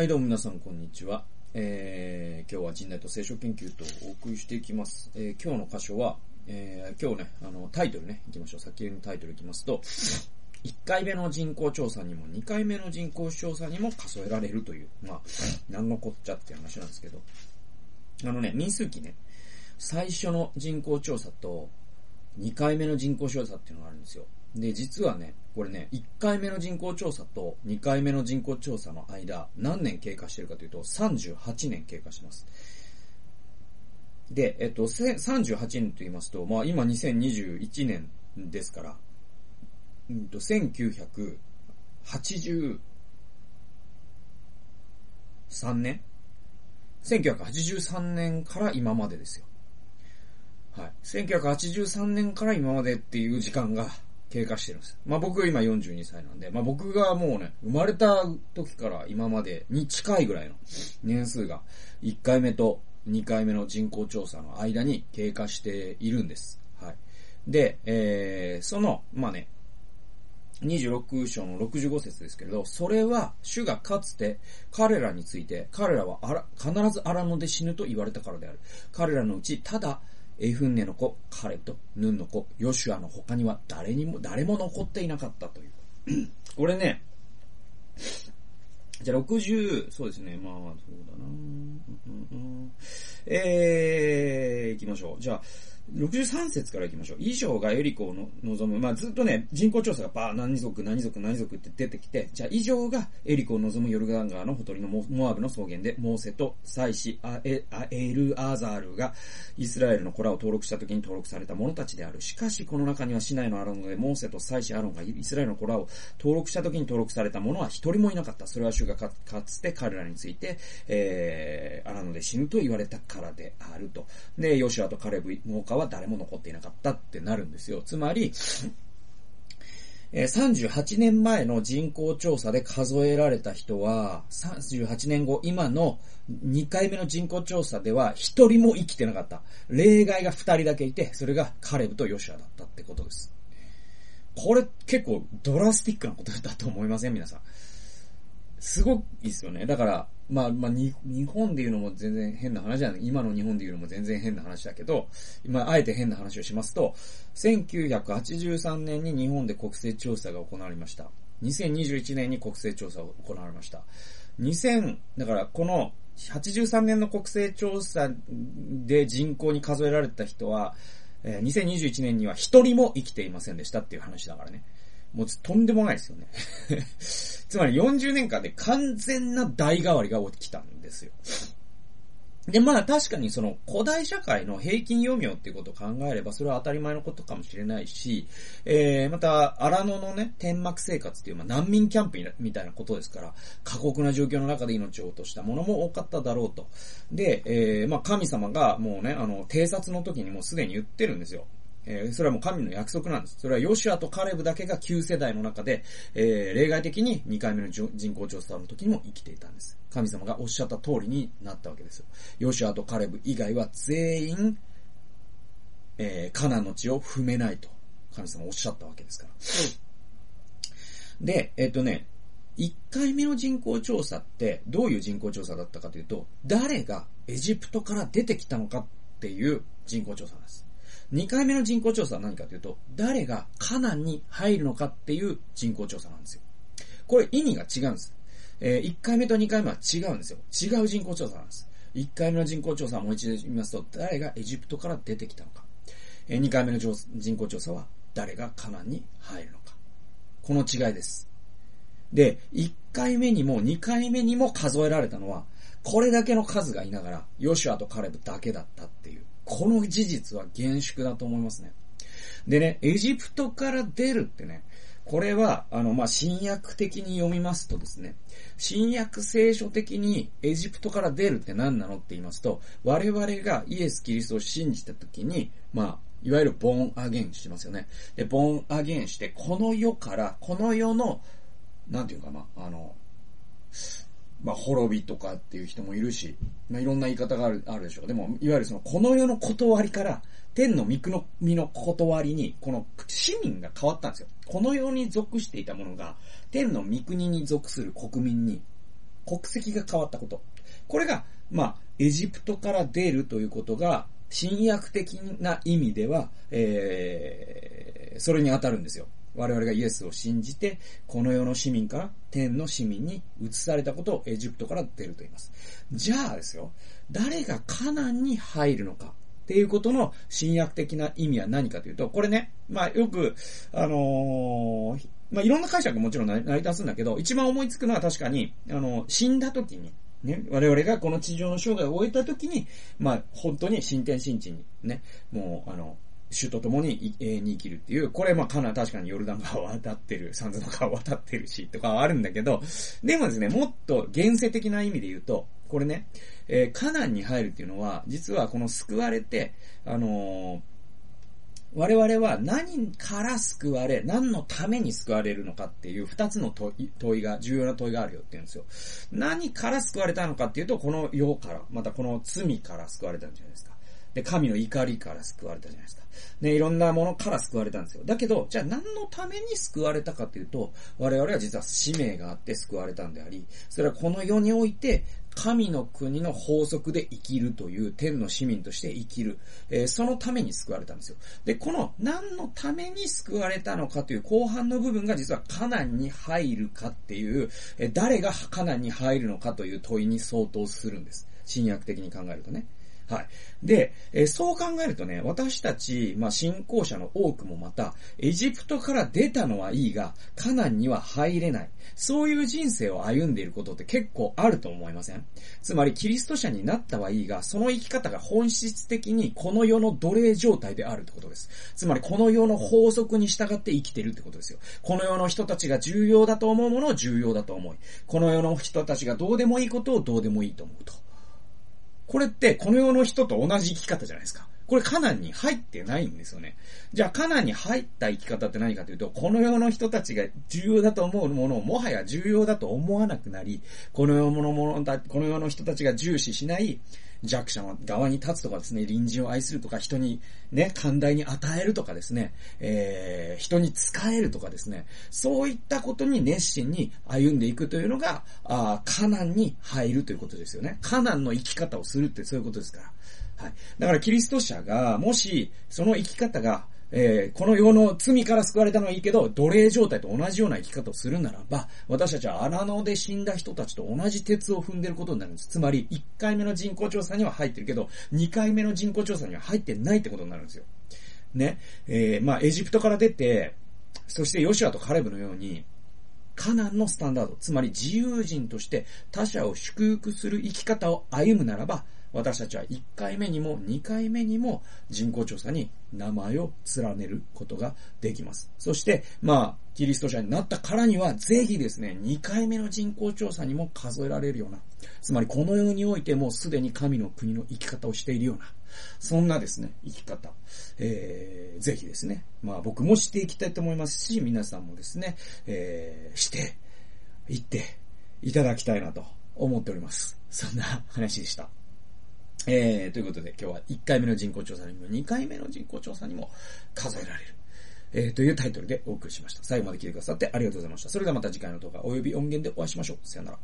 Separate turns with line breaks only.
はい、どうも皆さん、こんにちは。えー、今日は人代と聖書研究とお送りしていきます。えー、今日の箇所は、えー、今日ね、あの、タイトルね、行きましょう。先のタイトル行きますと、1回目の人口調査にも2回目の人口調査にも数えられるという、まあ、なんのこっちゃって話なんですけど、あのね、民数記ね、最初の人口調査と2回目の人口調査っていうのがあるんですよ。で、実はね、これね、1回目の人口調査と2回目の人口調査の間、何年経過してるかというと、38年経過します。で、えっと、38年と言いますと、まあ今2021年ですから、うんと、1983年 ?1983 年から今までですよ。はい。1983年から今までっていう時間が経過してるんです。まあ僕今42歳なんで、まあ僕がもうね、生まれた時から今までに近いぐらいの年数が1回目と2回目の人口調査の間に経過しているんです。はい。で、えー、その、まあね、26章の65節ですけれど、それは主がかつて彼らについて、彼らはあら必ず荒野で死ぬと言われたからである。彼らのうち、ただ、エフンネの子、彼とヌンの子、ヨシュアの他には誰にも、誰も残っていなかったという。これね、じゃあ60、そうですね、まあ、そうだなうんうんうんえー、行きましょう。じゃあ、63節から行きましょう。以上がエリコをの望む。まあ、ずっとね、人口調査がバー、何族、何族、何族って出てきて、じゃあ以上がエリコを望むヨルダン川のほとりのモアブの草原で、モーセと祭司アエアエルアザールがイスラエルの子らを登録した時に登録された者たちである。しかし、この中には市内のアロンで、モーセと祭司アロンがイスラエルの子らを登録した時に登録された者は一人もいなかった。それは主がかつて彼らについて、えー、アラノで死ぬと言われたからであると。で、ヨシアとカレブの他はは誰も残っていなかったってなるんですよ。つまり、38年前の人口調査で数えられた人は、38年後、今の2回目の人口調査では1人も生きてなかった。例外が2人だけいて、それがカレブとヨシュアだったってことです。これ結構ドラスティックなことだと思いません？皆さん。すごくいいですよね。だから、まあ、まあ、日本で言うのも全然変な話じゃない。今の日本で言うのも全然変な話だけど、まあ、えて変な話をしますと、1983年に日本で国勢調査が行われました。2021年に国勢調査が行われました。2000、だからこの83年の国勢調査で人口に数えられた人は、2021年には一人も生きていませんでしたっていう話だからね。もうとんでもないですよね。つまり40年間で完全な代替わりが起きたんですよ。で、まあ確かにその古代社会の平均余命っていうことを考えればそれは当たり前のことかもしれないし、えー、また荒野のね、天幕生活っていう、まあ難民キャンプみたいなことですから、過酷な状況の中で命を落としたものも多かっただろうと。で、えー、まあ神様がもうね、あの、偵察の時にもうすでに言ってるんですよ。えーそれはもう神の約束なんです。それはヨシュアとカレブだけが旧世代の中で、えー例外的に2回目の人人口調査の時にも生きていたんです。神様がおっしゃった通りになったわけですよ。ヨシュアとカレブ以外は全員、えーカナンの地を踏めないと、神様おっしゃったわけですから。で、えっ、とね、1回目の人口調査ってどういう人口調査だったかというと、誰がエジプトから出てきたのかっていう人口調査なんです。2回目の人口調査は何かというと、誰がカナンに入るのかっていう人口調査なんですよ。これ意味が違うんです。え1回目と2回目は違うんですよ。違う人口調査なんです。1回目の人口調査はもう一度言いますと、誰がエジプトから出てきたのか。え2回目の人口調査は、誰がカナンに入るのか。この違いです。で、1回目にも2回目にも数えられたのは、これだけの数がいながら、ヨシュアとカレブだけだったっていう。この事実は厳粛だと思いますね。でね、エジプトから出るってね、これは、あの、まあ、新約的に読みますとですね、新約聖書的にエジプトから出るって何なのって言いますと、我々がイエス・キリストを信じた時に、まあ、いわゆるボーンアゲンしてますよね。で、ボーンアゲンして、この世から、この世の、なんていうかな、あの、まあ、滅びとかっていう人もいるし、まあ、いろんな言い方がある、あるでしょう。でも、いわゆるその、この世の断りから、天の御の身の断りに、この市民が変わったんですよ。この世に属していたものが、天の御国に属する国民に国籍が変わったこと。これが、まあ、エジプトから出るということが、侵略的な意味では、えー、それに当たるんですよ。我々がイエスを信じて、この世の市民から天の市民に移されたことをエジプトから出ると言います。じゃあですよ、誰がカナンに入るのかっていうことの侵略的な意味は何かというと、これね、まあよく、あのー、まあいろんな解釈ももちろん成り立つんだけど、一番思いつくのは確かに、あの、死んだ時に、ね、我々がこの地上の生涯を終えた時に、まあ本当に新天新地にね、もうあの、主と共に永遠に生きるっていう、これまあかな確かにヨルダン川渡ってる、サンズの川渡ってるし、とかはあるんだけど、でもですね、もっと現世的な意味で言うと、これね、えー、カナンに入るっていうのは、実はこの救われて、あのー、我々は何から救われ、何のために救われるのかっていう二つの問いが、重要な問いがあるよって言うんですよ。何から救われたのかっていうと、この世から、またこの罪から救われたんじゃないですか。で、神の怒りから救われたじゃないですか。ね、いろんなものから救われたんですよ。だけど、じゃあ何のために救われたかというと、我々は実は使命があって救われたんであり、それはこの世において、神の国の法則で生きるという天の市民として生きる。えー、そのために救われたんですよ。で、この何のために救われたのかという後半の部分が実はカナンに入るかっていう、えー、誰がカナンに入るのかという問いに相当するんです。新約的に考えるとね。はい。で、え、そう考えるとね、私たち、まあ、信仰者の多くもまた、エジプトから出たのはいいが、カナンには入れない。そういう人生を歩んでいることって結構あると思いません？つまり、キリスト者になったはいいが、その生き方が本質的にこの世の奴隷状態であるってことです。つまり、この世の法則に従って生きてるってことですよ。この世の人たちが重要だと思うものを重要だと思い、この世の人たちがどうでもいいことをどうでもいいと思うと。これってこの世の人と同じ生き方じゃないですか。これカナンに入ってないんですよね。じゃあカナンに入った生き方って何かというと、この世の人たちが重要だと思うものをもはや重要だと思わなくなり、この世のものだ、この世の人たちが重視しない、弱者の側に立つとかですね、隣人を愛するとか、人にね、寛大に与えるとかですね、えー、人に仕えるとかですね、そういったことに熱心に歩んでいくというのが、あカナンに入るということですよね。カナンの生き方をするってそういうことですから。はい。だからキリスト者が、もし、その生き方が、えー、この世の罪から救われたのはいいけど、奴隷状態と同じような生き方をするならば、私たちは荒野で死んだ人たちと同じ鉄を踏んでることになるんです。つまり、1回目の人口調査には入ってるけど、2回目の人口調査には入ってないってことになるんですよ。ね。えー、まあ、エジプトから出て、そしてヨシアとカレブのように、カナンのスタンダード、つまり自由人として他者を祝福する生き方を歩むならば、私たちは1回目にも2回目にも人口調査に名前を連ねることができます。そして、まあ、キリスト者になったからには、ぜひですね、2回目の人口調査にも数えられるような、つまりこの世においてもすでに神の国の生き方をしているような、そんなですね、生き方、えー、ぜひですね、まあ僕もしていきたいと思いますし、皆さんもですね、えー、して、いっていただきたいなと思っております。そんな話でした。えー、ということで今日は1回目の人口調査にも2回目の人口調査にも数えられる。えー、というタイトルでお送りしました。最後まで聞いてくださってありがとうございました。それではまた次回の動画及び音源でお会いしましょう。さよなら。